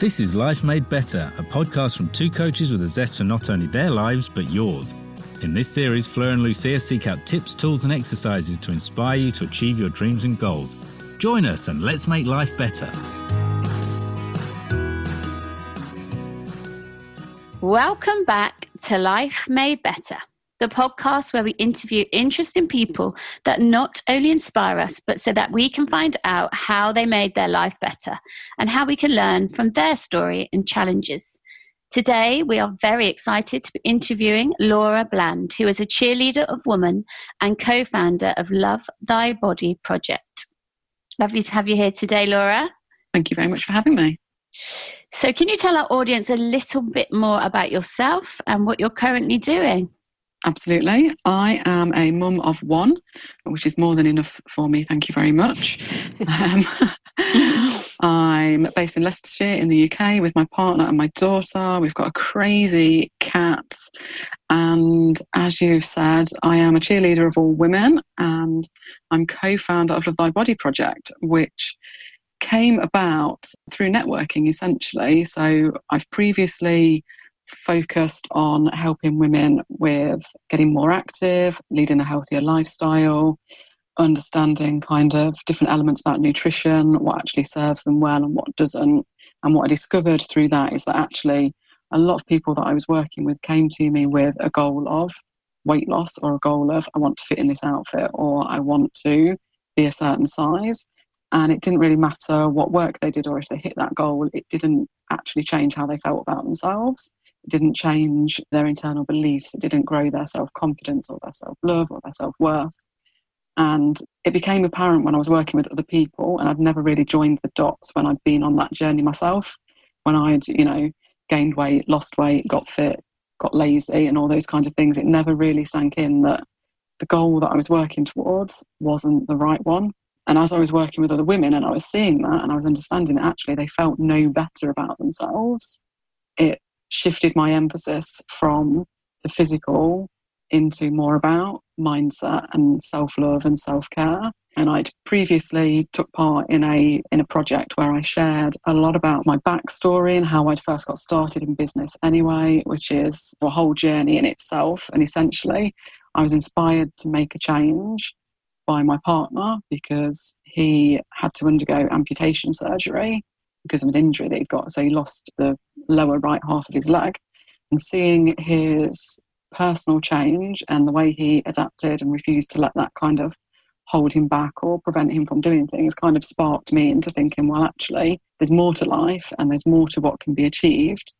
This is Life Made Better, a podcast from two coaches with a zest for not only their lives, but yours. In this series, Fleur and Lucia seek out tips, tools, and exercises to inspire you to achieve your dreams and goals. Join us and let's make life better. Welcome back to Life Made Better, the podcast where we interview interesting people that not only inspire us, but so that we can find out how they made their life better and how we can learn from their story and challenges. Today, we are very excited to be interviewing Laura Bland, who is a cheerleader of women and co founder of Love Thy Body Project. Lovely to have you here today, Laura. Thank you very much for having me. So, can you tell our audience a little bit more about yourself and what you're currently doing? Absolutely. I am a mum of one, which is more than enough for me. Thank you very much. Um, I'm based in Leicestershire in the UK with my partner and my daughter. We've got a crazy cat. And as you've said, I am a cheerleader of all women and I'm co founder of Love Thy Body Project, which came about through networking essentially. So I've previously focused on helping women with getting more active, leading a healthier lifestyle, understanding kind of different elements about nutrition, what actually serves them well and what doesn't. And what I discovered through that is that actually a lot of people that I was working with came to me with a goal of weight loss or a goal of I want to fit in this outfit or I want to be a certain size. And it didn't really matter what work they did or if they hit that goal, it didn't actually change how they felt about themselves. Didn't change their internal beliefs. It didn't grow their self confidence or their self love or their self worth. And it became apparent when I was working with other people, and I'd never really joined the dots when I'd been on that journey myself. When I'd, you know, gained weight, lost weight, got fit, got lazy, and all those kinds of things, it never really sank in that the goal that I was working towards wasn't the right one. And as I was working with other women and I was seeing that and I was understanding that actually they felt no better about themselves, it shifted my emphasis from the physical into more about mindset and self-love and self-care. And I'd previously took part in a in a project where I shared a lot about my backstory and how I'd first got started in business anyway which is a whole journey in itself. And essentially I was inspired to make a change by my partner because he had to undergo amputation surgery because of an injury that he'd got. So he lost the lower right half of his leg. And seeing his personal change and the way he adapted and refused to let that kind of hold him back or prevent him from doing things kind of sparked me into thinking, well, actually, there's more to life and there's more to what can be achieved.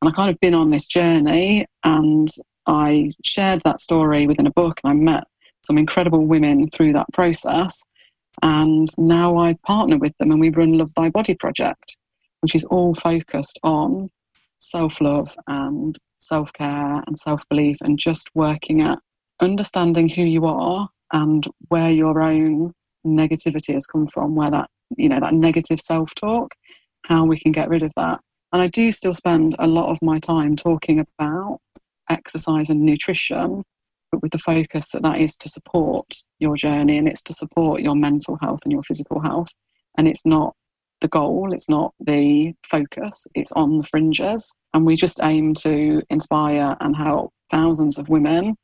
And I kind of been on this journey and I shared that story within a book and I met some incredible women through that process. And now I partner with them and we run Love Thy Body Project, which is all focused on self love and self care and self belief and just working at understanding who you are and where your own negativity has come from, where that, you know, that negative self talk, how we can get rid of that. And I do still spend a lot of my time talking about exercise and nutrition but with the focus that that is to support your journey and it's to support your mental health and your physical health. And it's not the goal, it's not the focus, it's on the fringes. And we just aim to inspire and help thousands of women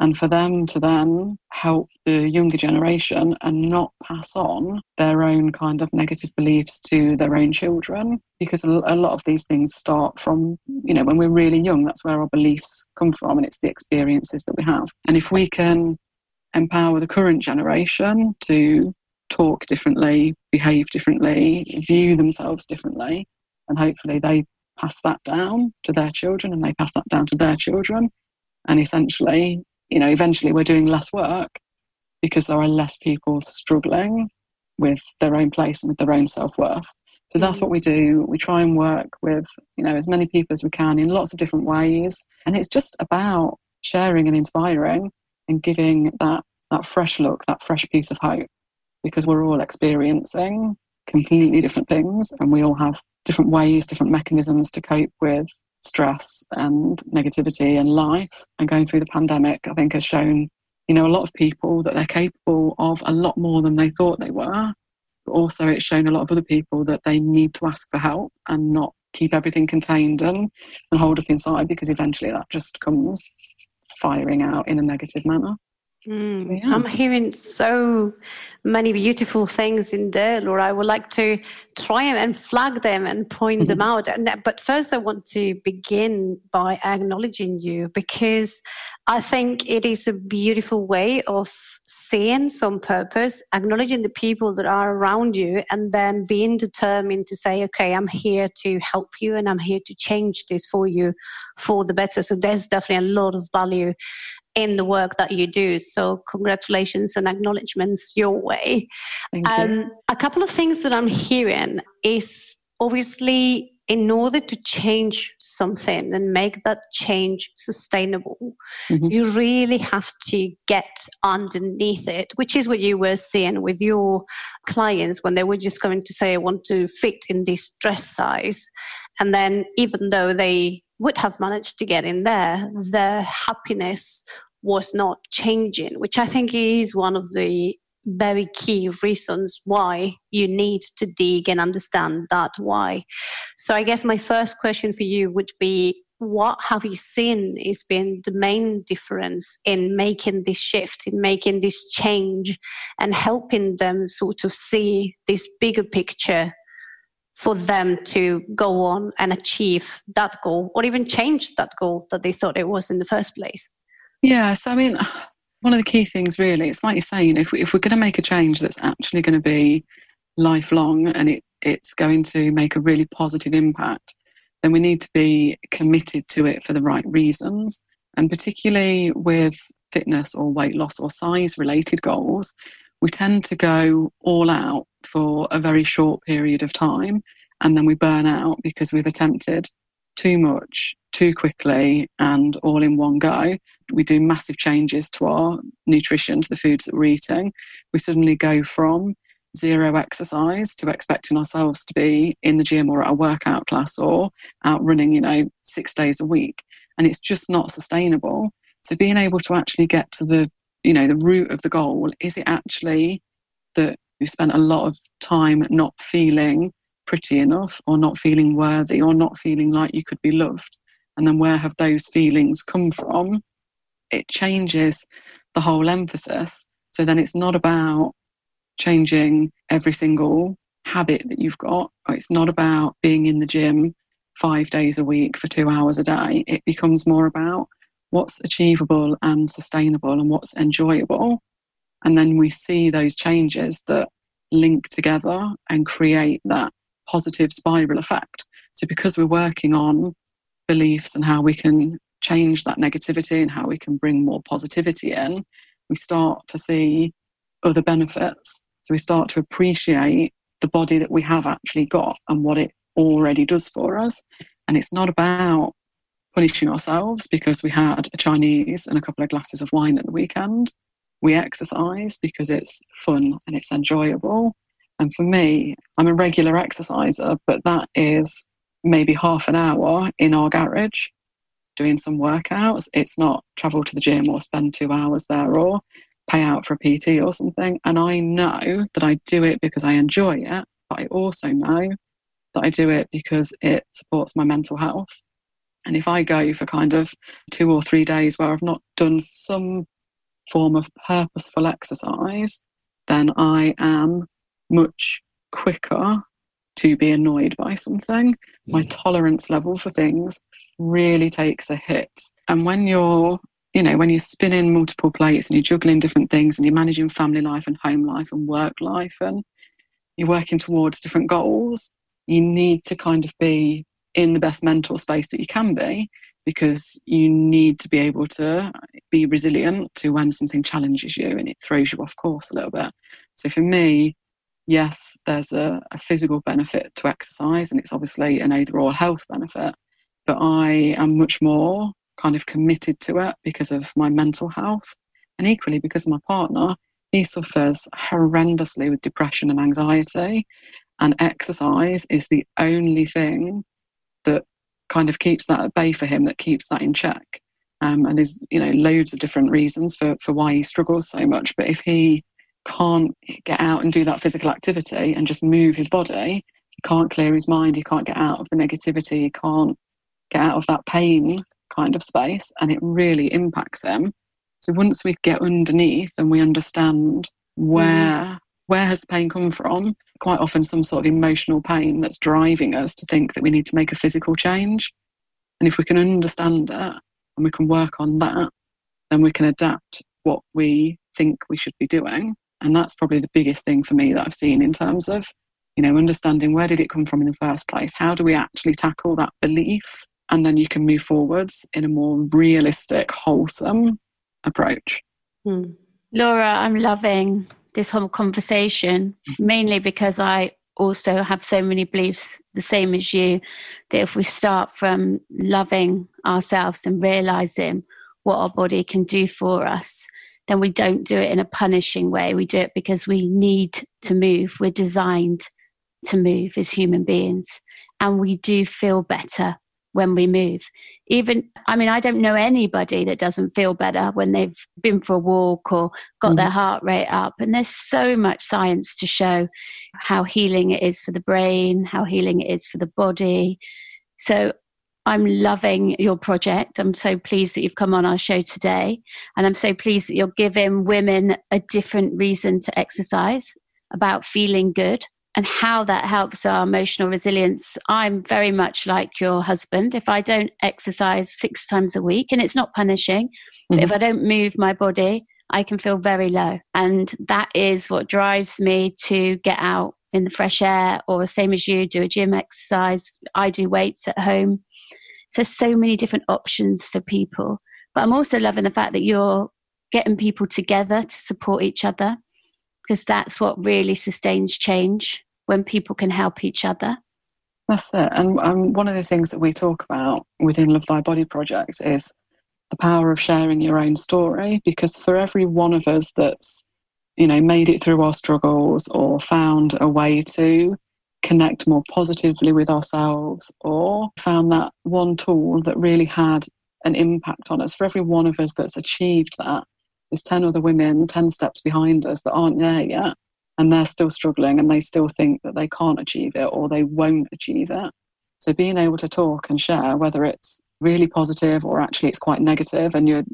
and for them to then help the younger generation and not pass on their own kind of negative beliefs to their own children because a lot of these things start from you know when we're really young that's where our beliefs come from and it's the experiences that we have. And if we can empower the current generation to talk differently behave differently view themselves differently and hopefully they pass that down to their children and they pass that down to their children and essentially you know, eventually we're doing less work because there are less people struggling with their own place and with their own self worth. So that's mm. what we do. We try and work with, you know, as many people as we can in lots of different ways. And it's just about sharing and inspiring and giving that, that fresh look, that fresh piece of hope, because we're all experiencing completely different things and we all have different ways, different mechanisms to cope with stress and negativity and life. And going through the pandemic, I think, has shown, you know, a lot of people that they're capable of a lot more than they thought they were. But also, it's shown a lot of other people that they need to ask for help and not keep everything contained and, and hold up inside because eventually that just comes firing out in a negative manner. Mm, yeah. I'm hearing so many beautiful things in there, Laura. I would like to try and flag them and point mm-hmm. them out. And but first, I want to begin by acknowledging you because I think it is a beautiful way of seeing some purpose, acknowledging the people that are around you, and then being determined to say, "Okay, I'm here to help you, and I'm here to change this for you for the better." So there's definitely a lot of value in the work that you do. So, congratulations and acknowledgements your way. Um, a couple of things that I'm hearing is obviously in order to change something and make that change sustainable, mm-hmm. you really have to get underneath it, which is what you were seeing with your clients when they were just going to say, I want to fit in this dress size. And then, even though they would have managed to get in there, their happiness was not changing, which I think is one of the very key reasons why you need to dig and understand that why. So I guess my first question for you would be what have you seen is been the main difference in making this shift, in making this change and helping them sort of see this bigger picture for them to go on and achieve that goal or even change that goal that they thought it was in the first place? Yeah, so I mean, one of the key things really, it's like you're saying, if, we, if we're going to make a change that's actually going to be lifelong and it, it's going to make a really positive impact, then we need to be committed to it for the right reasons. And particularly with fitness or weight loss or size related goals, we tend to go all out for a very short period of time and then we burn out because we've attempted too much too quickly and all in one go. We do massive changes to our nutrition, to the foods that we're eating. We suddenly go from zero exercise to expecting ourselves to be in the gym or at a workout class or out running, you know, six days a week. And it's just not sustainable. So being able to actually get to the, you know, the root of the goal, is it actually that you spent a lot of time not feeling pretty enough or not feeling worthy or not feeling like you could be loved? and then where have those feelings come from, it changes the whole emphasis. So then it's not about changing every single habit that you've got. It's not about being in the gym five days a week for two hours a day. It becomes more about what's achievable and sustainable and what's enjoyable. And then we see those changes that link together and create that positive spiral effect. So because we're working on beliefs and how we can change that negativity and how we can bring more positivity in, we start to see other benefits. So we start to appreciate the body that we have actually got and what it already does for us. And it's not about punishing ourselves because we had a Chinese and a couple of glasses of wine at the weekend. We exercise because it's fun and it's enjoyable. And for me, I'm a regular exerciser, but that is maybe half an hour in our garage doing some workouts. It's not travel to the gym or spend two hours there or pay out for a PT or something. And I know that I do it because I enjoy it, but I also know that I do it because it supports my mental health. And if I go for kind of two or three days where I've not done some form of purposeful exercise, then I am much quicker to be annoyed by something. My hmm. tolerance level for things really takes a hit. And when you're, you know, when you're spinning multiple plates and you're juggling different things and you're managing family life and home life and work life and you're working towards different goals, you need to kind of be in the best mental space that you can be because you need to be able to be resilient to when something challenges you and it throws you off course a little bit. So for me, yes, there's a, a physical benefit to exercise, and it's obviously an overall health benefit, but I am much more kind of committed to it because of my mental health, and equally because of my partner. He suffers horrendously with depression and anxiety, and exercise is the only thing that kind of keeps that at bay for him, that keeps that in check. Um, and there's you know loads of different reasons for for why he struggles so much. But if he can't get out and do that physical activity and just move his body, he can't clear his mind, he can't get out of the negativity, he can't get out of that pain kind of space, and it really impacts him. So once we get underneath and we understand where mm. where has the pain come from, quite often some sort of emotional pain that's driving us to think that we need to make a physical change. And if we can understand that and we can work on that, then we can adapt what we think we should be doing. And that's probably the biggest thing for me that I've seen in terms of, you know, understanding where did it come from in the first place? How do we actually tackle that belief? And then you can move forwards in a more realistic, wholesome approach. Hmm. Laura, I'm loving this whole conversation, mainly because I also have so many beliefs the same as you that if we start from loving ourselves and realizing what our body can do for us then we don't do it in a punishing way we do it because we need to move we're designed to move as human beings and we do feel better when we move. Even, I mean, I don't know anybody that doesn't feel better when they've been for a walk or got mm. their heart rate up. And there's so much science to show how healing it is for the brain, how healing it is for the body. So I'm loving your project. I'm so pleased that you've come on our show today. And I'm so pleased that you're giving women a different reason to exercise about feeling good and how that helps our emotional resilience. I'm very much like your husband. If I don't exercise six times a week, and it's not punishing, mm-hmm. if I don't move my body, I can feel very low. And that is what drives me to get out in the fresh air or same as you do a gym exercise. I do weights at home. So, so many different options for people. But I'm also loving the fact that you're getting people together to support each other because that's what really sustains change when people can help each other. That's it. And um, one of the things that we talk about within Love Thy Body Project is the power of sharing your own story because for every one of us that's you know made it through our struggles or found a way to connect more positively with ourselves or found that one tool that really had an impact on us for every one of us that's achieved that there's 10 other women 10 steps behind us that aren't there yet and they're still struggling and they still think that they can't achieve it or they won't achieve it. So being able to talk and share, whether it's really positive or actually it's quite negative, and you're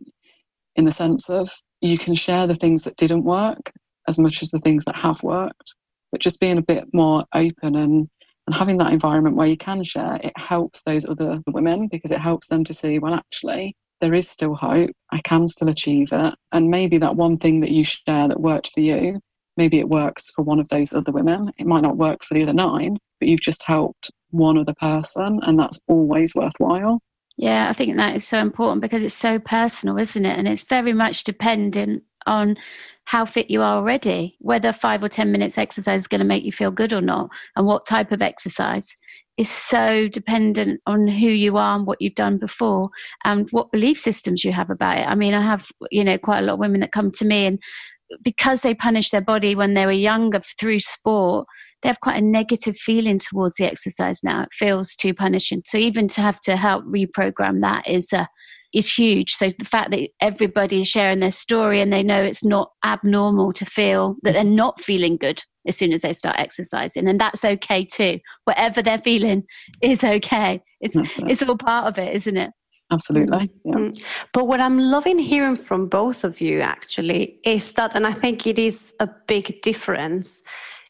in the sense of you can share the things that didn't work as much as the things that have worked. But just being a bit more open and, and having that environment where you can share, it helps those other women because it helps them to see, well, actually, there is still hope. I can still achieve it. And maybe that one thing that you share that worked for you maybe it works for one of those other women. It might not work for the other nine, but you've just helped one other person, and that's always worthwhile. Yeah, I think that is so important because it's so personal, isn't it? And it's very much dependent on how fit you are already, whether five or 10 minutes exercise is going to make you feel good or not, and what type of exercise is so dependent on who you are and what you've done before and what belief systems you have about it. I mean, I have, you know, quite a lot of women that come to me and because they punish their body when they were younger through sport, they have quite a negative feeling towards the exercise now. It feels too punishing. So even to have to help reprogram that is uh, is huge. So the fact that everybody is sharing their story and they know it's not abnormal to feel that they're not feeling good as soon as they start exercising, and that's okay too. Whatever they're feeling is okay. It's it's all part of it, isn't it? Absolutely. Yeah. Mm. But what I'm loving hearing from both of you actually is that, and I think it is a big difference,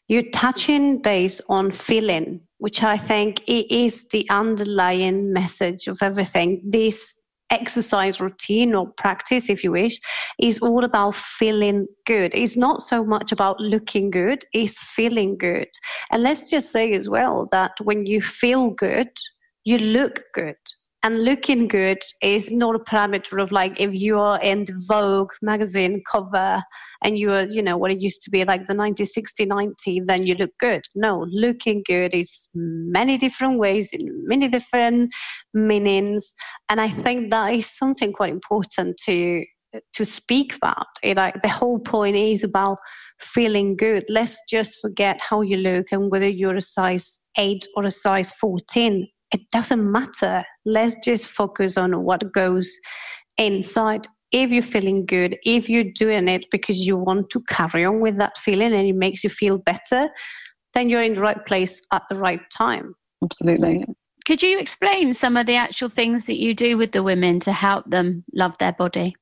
you're touching base on feeling, which I think it is the underlying message of everything. This exercise routine or practice, if you wish, is all about feeling good. It's not so much about looking good, it's feeling good. And let's just say as well that when you feel good, you look good and looking good is not a parameter of like if you are in the Vogue magazine cover and you are, you know, what it used to be like the 90, 60, 90, then you look good. No, looking good is many different ways in many different meanings. And I think that is something quite important to to speak about. It, like the whole point is about feeling good. Let's just forget how you look and whether you're a size 8 or a size 14 it doesn't matter. Let's just focus on what goes inside. if you're feeling good, if you're doing it because you want to carry on with that feeling and it makes you feel better, then you're in the right place at the right time. Absolutely. Could you explain some of the actual things that you do with the women to help them love their body?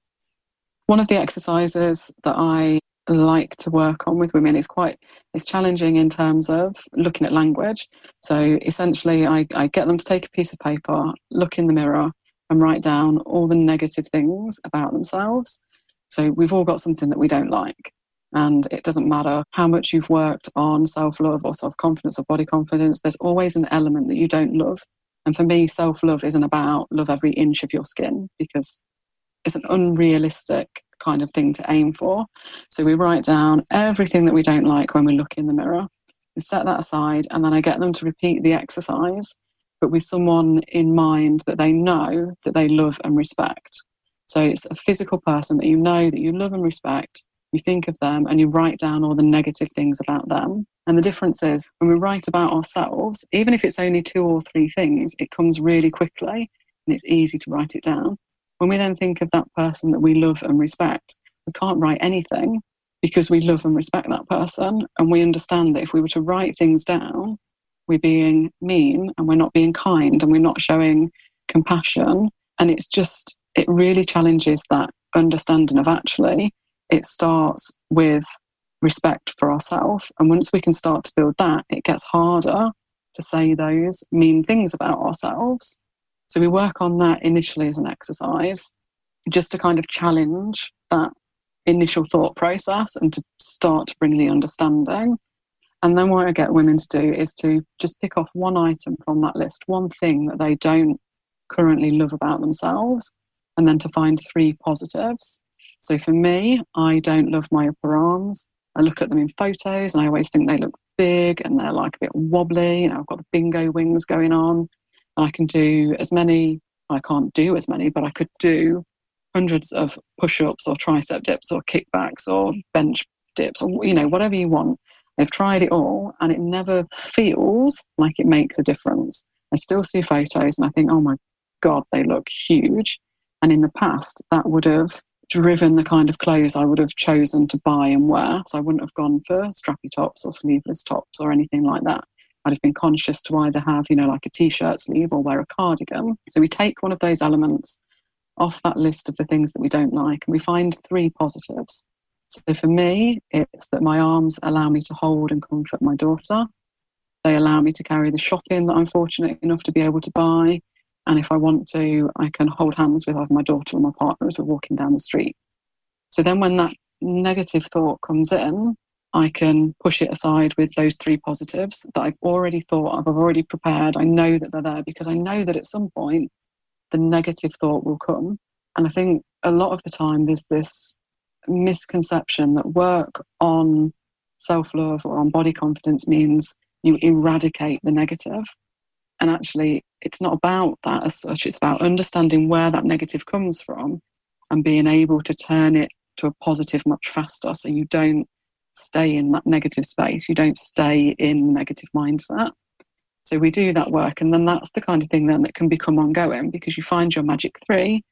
One of the exercises that I like to work on with women is quite it's challenging in terms of looking at language. So essentially I, I get them to take a piece of paper, look in the mirror and write down all the negative things about themselves. So we've all got something that we don't like. And it doesn't matter how much you've worked on self love or self confidence or body confidence, there's always an element that you don't love. And for me, self love isn't about love every inch of your skin because it's an unrealistic kind of thing to aim for. So we write down everything that we don't like when we look in the mirror. We set that aside, and then I get them to repeat the exercise, but with someone in mind that they know that they love and respect. So it's a physical person that you know that you love and respect, you think of them and you write down all the negative things about them. And the difference is when we write about ourselves, even if it's only two or three things, it comes really quickly and it's easy to write it down. When we then think of that person that we love and respect, we can't write anything because we love and respect that person. And we understand that if we were to write things down, we're being mean and we're not being kind and we're not showing compassion. And it's just, it really challenges that understanding of actually it starts with respect for ourselves. And once we can start to build that, it gets harder to say those mean things about ourselves. So we work on that initially as an exercise, just to kind of challenge that initial thought process and to start to bring the understanding. And then what I get women to do is to just pick off one item from that list, one thing that they don't currently love about themselves, and then to find three positives. So for me, I don't love my upper arms. I look at them in photos and I always think they look big and they're like a bit wobbly. You know, I've got the bingo wings going on. I can do as many, I can't do as many, but I could do hundreds of push ups or tricep dips or kickbacks or bench dips or, you know, whatever you want. I've tried it all and it never feels like it makes a difference. I still see photos and I think, oh my God, they look huge. And in the past, that would have driven the kind of clothes I would have chosen to buy and wear. So I wouldn't have gone for strappy tops or sleeveless tops or anything like that. I'd have been conscious to either have, you know, like a t shirt sleeve or wear a cardigan. So we take one of those elements off that list of the things that we don't like and we find three positives. So for me, it's that my arms allow me to hold and comfort my daughter. They allow me to carry the shopping that I'm fortunate enough to be able to buy. And if I want to, I can hold hands with either my daughter or my partner as we're walking down the street. So then when that negative thought comes in, I can push it aside with those three positives that I've already thought of, I've already prepared. I know that they're there because I know that at some point the negative thought will come. And I think a lot of the time there's this misconception that work on self love or on body confidence means you eradicate the negative. And actually, it's not about that as such. It's about understanding where that negative comes from and being able to turn it to a positive much faster so you don't stay in that negative space. You don't stay in negative mindset. So we do that work, and then that's the kind of thing then that can become ongoing because you find your magic three,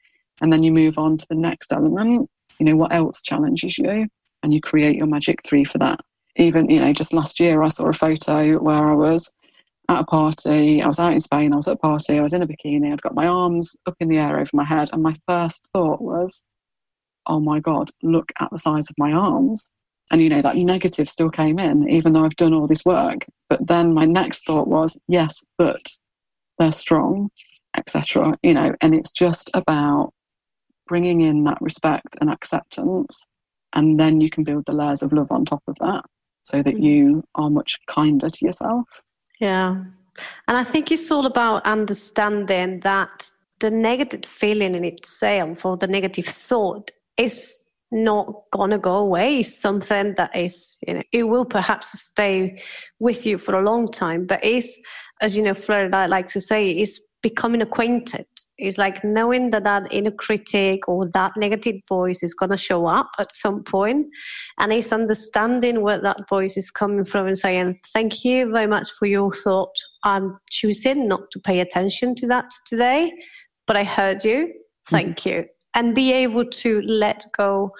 and then you move on to the next element. You know what else challenges you, and you create your magic three for that. Even you know, just last year I saw a photo where I was at a party. I was out in Spain. I was at a party. I was in a bikini. I'd got my arms up in the air over my head. And my first thought was, oh my God, look at the size of my arms. And, you know, that negative still came in, even though I've done all this work. But then my next thought was, yes, but they're strong, etc. You know, and it's just about bringing in that respect and acceptance. And then you can build the layers of love on top of that so that mm. you are much kinder to yourself. Yeah. And I think it's all about understanding that the negative feeling in itself or the negative thought is not gonna go away. Something that is, you know, it will perhaps stay with you for a long time, but is, as you know, and I like to say, is becoming acquainted it's like knowing that that inner critic or that negative voice is going to show up at some point, and it's understanding where that voice is coming from and saying, "Thank you very much for your thought. I'm choosing not to pay attention to that today, but I heard you. Thank mm-hmm. you." And be able to let go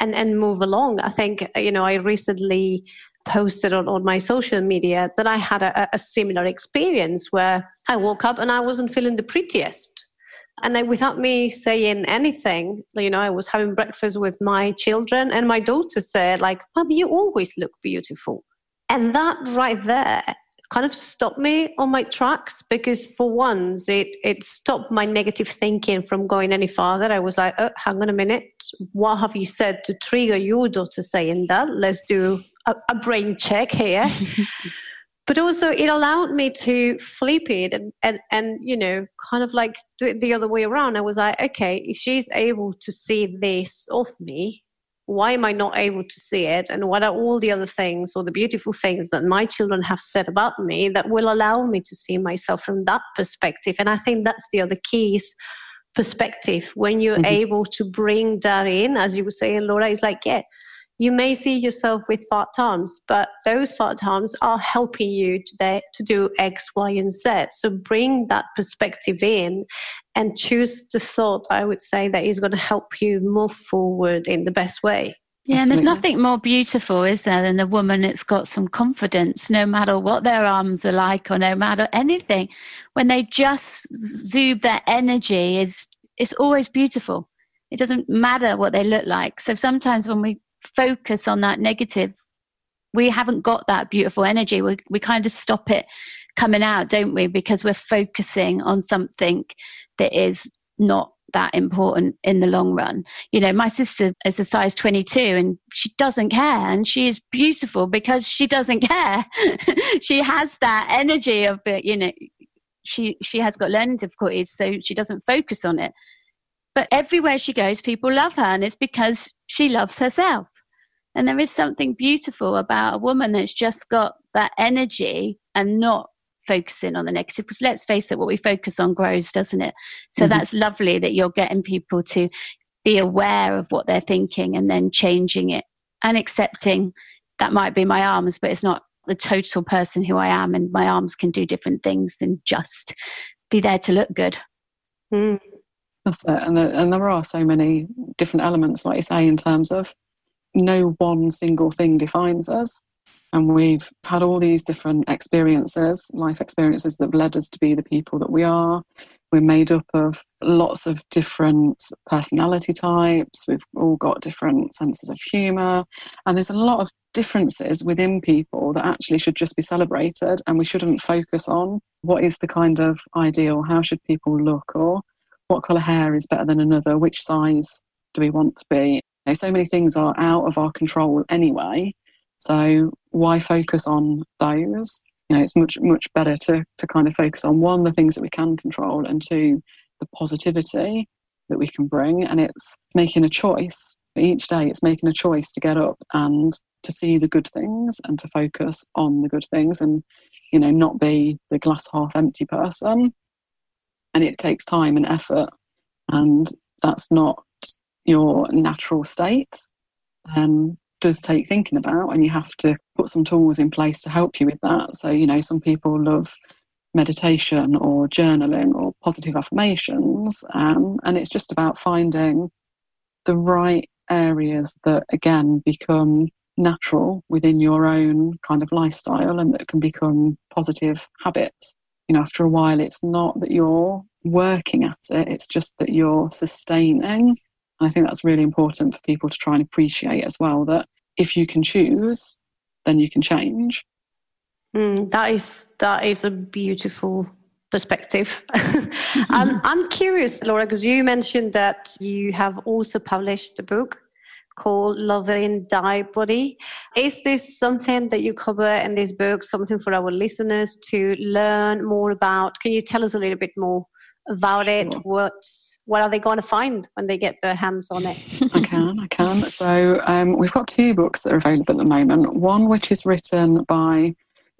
and and move along. I think you know i recently posted on, on my social media that i had a, a similar experience where i woke up and i wasn't feeling the prettiest. And I, without me saying anything you know i was having breakfast with my children and my daughter said like mom you always look beautiful. And that right there kind of stopped me on my tracks because for once it it stopped my negative thinking from going any farther. I was like oh, hang on a minute. What have you said to trigger your daughter saying that? Let's do a, a brain check here. But also it allowed me to flip it and, and and you know kind of like do it the other way around. I was like okay if she's able to see this of me why am I not able to see it? And what are all the other things or the beautiful things that my children have said about me that will allow me to see myself from that perspective? And I think that's the other keys perspective when you're mm-hmm. able to bring that in, as you were saying, Laura, is like, yeah, you may see yourself with thought terms, but those thought terms are helping you today to do X, Y, and Z. So bring that perspective in and choose the thought, I would say, that is going to help you move forward in the best way. Yeah, and there's nothing more beautiful, is there, than the woman that's got some confidence, no matter what their arms are like or no matter anything. When they just zoom their energy is it's always beautiful. It doesn't matter what they look like. So sometimes when we focus on that negative, we haven't got that beautiful energy. We, we kind of stop it coming out, don't we? Because we're focusing on something that is not that important in the long run. You know, my sister is a size 22 and she doesn't care and she is beautiful because she doesn't care. she has that energy of it, you know, she she has got learning difficulties so she doesn't focus on it. But everywhere she goes people love her and it's because she loves herself. And there is something beautiful about a woman that's just got that energy and not focusing on the negative. Because let's face it, what we focus on grows, doesn't it? So mm-hmm. that's lovely that you're getting people to be aware of what they're thinking and then changing it and accepting that might be my arms, but it's not the total person who I am. And my arms can do different things than just be there to look good. Mm. That's it. And, the, and there are so many different elements, like you say, in terms of no one single thing defines us. And we've had all these different experiences, life experiences that have led us to be the people that we are. We're made up of lots of different personality types. We've all got different senses of humour. And there's a lot of differences within people that actually should just be celebrated. And we shouldn't focus on what is the kind of ideal, how should people look, or what colour hair is better than another, which size do we want to be know, so many things are out of our control anyway. So why focus on those? You know, it's much much better to to kind of focus on one the things that we can control, and two the positivity that we can bring. And it's making a choice each day. It's making a choice to get up and to see the good things and to focus on the good things, and you know, not be the glass half empty person. And it takes time and effort, and that's not your natural state um, does take thinking about, and you have to put some tools in place to help you with that. So, you know, some people love meditation or journaling or positive affirmations, um, and it's just about finding the right areas that, again, become natural within your own kind of lifestyle and that can become positive habits. You know, after a while, it's not that you're working at it, it's just that you're sustaining I think that's really important for people to try and appreciate as well that if you can choose, then you can change. Mm, that is that is a beautiful perspective. um, I'm curious, Laura, because you mentioned that you have also published a book called Loving Thy Body. Is this something that you cover in this book, something for our listeners to learn more about? Can you tell us a little bit more about it? What what are they going to find when they get their hands on it? I can, I can. So um, we've got two books that are available at the moment. One which is written by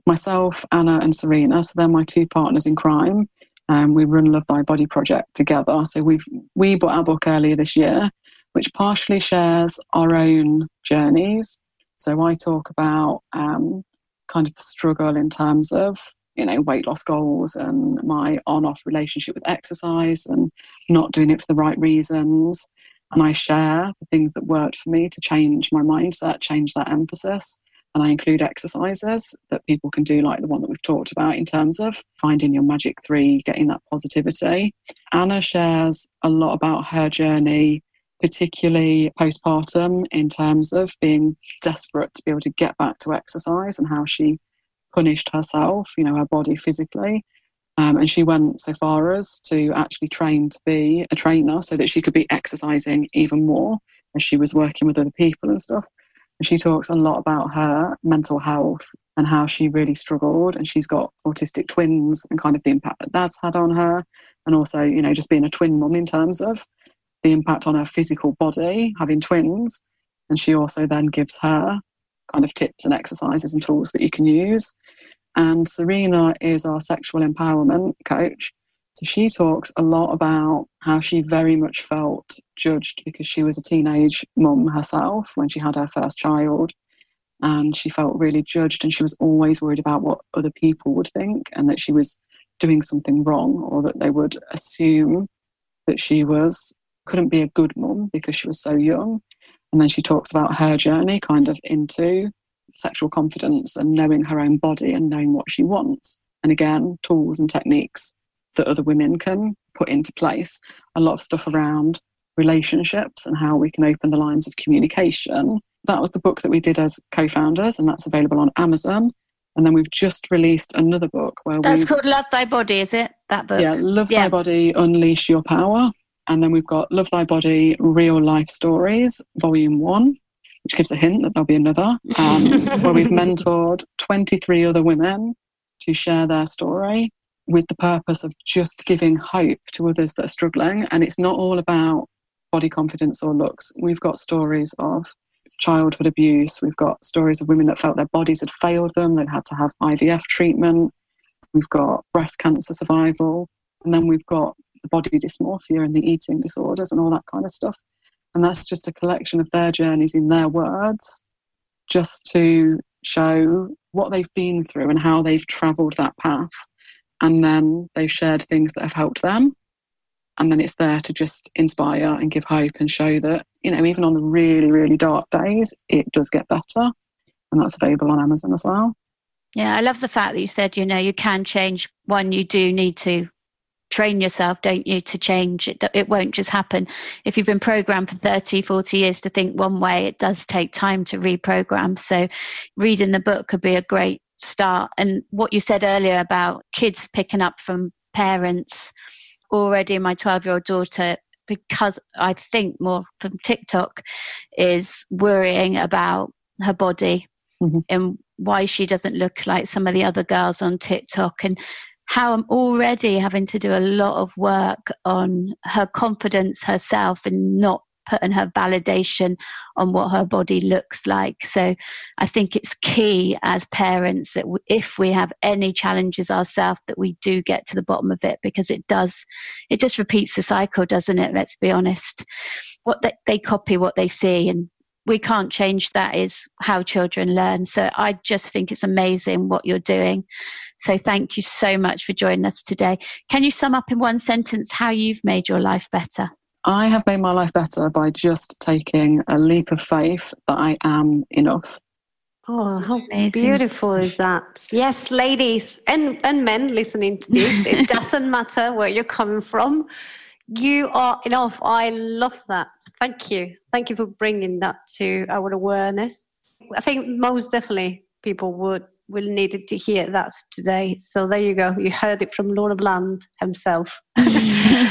myself, Anna, and Serena. So they're my two partners in crime. Um, we run Love Thy Body project together. So we've we bought our book earlier this year, which partially shares our own journeys. So I talk about um, kind of the struggle in terms of you know, weight loss goals and my on off relationship with exercise and not doing it for the right reasons. And I share the things that worked for me to change my mindset, change that emphasis. And I include exercises that people can do, like the one that we've talked about in terms of finding your magic three, getting that positivity. Anna shares a lot about her journey, particularly postpartum, in terms of being desperate to be able to get back to exercise and how she punished herself, you know, her body physically. Um, and she went so far as to actually train to be a trainer so that she could be exercising even more as she was working with other people and stuff. And she talks a lot about her mental health and how she really struggled. And she's got autistic twins and kind of the impact that that's had on her. And also, you know, just being a twin mum in terms of the impact on her physical body, having twins. And she also then gives her kind of tips and exercises and tools that you can use. And Serena is our sexual empowerment coach. So she talks a lot about how she very much felt judged because she was a teenage mum herself when she had her first child. And she felt really judged, and she was always worried about what other people would think and that she was doing something wrong or that they would assume that she was couldn't be a good mum because she was so young. And then she talks about her journey kind of into sexual confidence and knowing her own body and knowing what she wants. And again, tools and techniques that other women can put into place. A lot of stuff around relationships and how we can open the lines of communication. That was the book that we did as co founders, and that's available on Amazon. And then we've just released another book where that's called Love Thy Body, is it? That book? Yeah, Love yeah. Thy Body, Unleash Your Power. And then we've got Love Thy Body, Real Life Stories, Volume One, which gives a hint that there'll be another, um, where we've mentored 23 other women to share their story with the purpose of just giving hope to others that are struggling. And it's not all about body confidence or looks. We've got stories of childhood abuse, we've got stories of women that felt their bodies had failed them, they'd had to have IVF treatment, we've got breast cancer survival, and then we've got the body dysmorphia and the eating disorders and all that kind of stuff. And that's just a collection of their journeys in their words, just to show what they've been through and how they've traveled that path. And then they've shared things that have helped them. And then it's there to just inspire and give hope and show that you know even on the really really dark days it does get better. And that's available on amazon as well. Yeah i love the fact that you said you know you can change one you do need to train yourself don't you to change it it won't just happen if you've been programmed for 30 40 years to think one way it does take time to reprogram so reading the book could be a great start. And what you said earlier about kids picking up from parents already, my 12 year old daughter, because I think more from TikTok, is worrying about her body mm-hmm. and why she doesn't look like some of the other girls on TikTok. And how I'm already having to do a lot of work on her confidence herself and not putting her validation on what her body looks like. So I think it's key as parents that if we have any challenges ourselves, that we do get to the bottom of it because it does, it just repeats the cycle, doesn't it? Let's be honest. What they, they copy what they see and we can't change that is how children learn. So I just think it's amazing what you're doing. So thank you so much for joining us today. Can you sum up in one sentence how you've made your life better? I have made my life better by just taking a leap of faith that I am enough. Oh, how Amazing. beautiful is that? Yes, ladies and, and men listening to this, it doesn't matter where you're coming from. You are enough. I love that. Thank you. Thank you for bringing that to our awareness. I think most definitely people would will needed to hear that today. So there you go. You heard it from Laura Bland himself.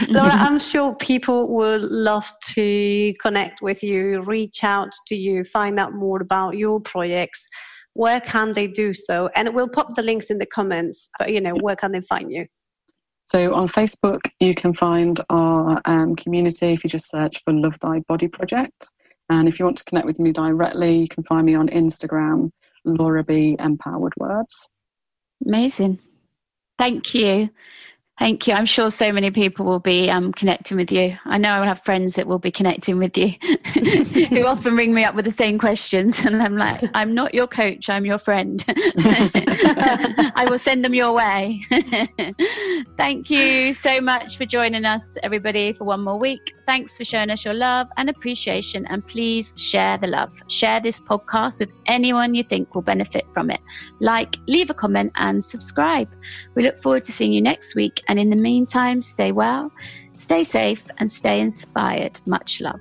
Laura, I'm sure people would love to connect with you, reach out to you, find out more about your projects. Where can they do so? And we'll pop the links in the comments. But you know, where can they find you? So on Facebook, you can find our um, community if you just search for Love Thy Body Project. And if you want to connect with me directly, you can find me on Instagram Laura B. Empowered Words. Amazing. Thank you. Thank you. I'm sure so many people will be um, connecting with you. I know I will have friends that will be connecting with you who often ring me up with the same questions. And I'm like, I'm not your coach, I'm your friend. I will send them your way. Thank you so much for joining us, everybody, for one more week. Thanks for showing us your love and appreciation. And please share the love. Share this podcast with anyone you think will benefit from it. Like, leave a comment, and subscribe. We look forward to seeing you next week. And in the meantime, stay well, stay safe, and stay inspired. Much love.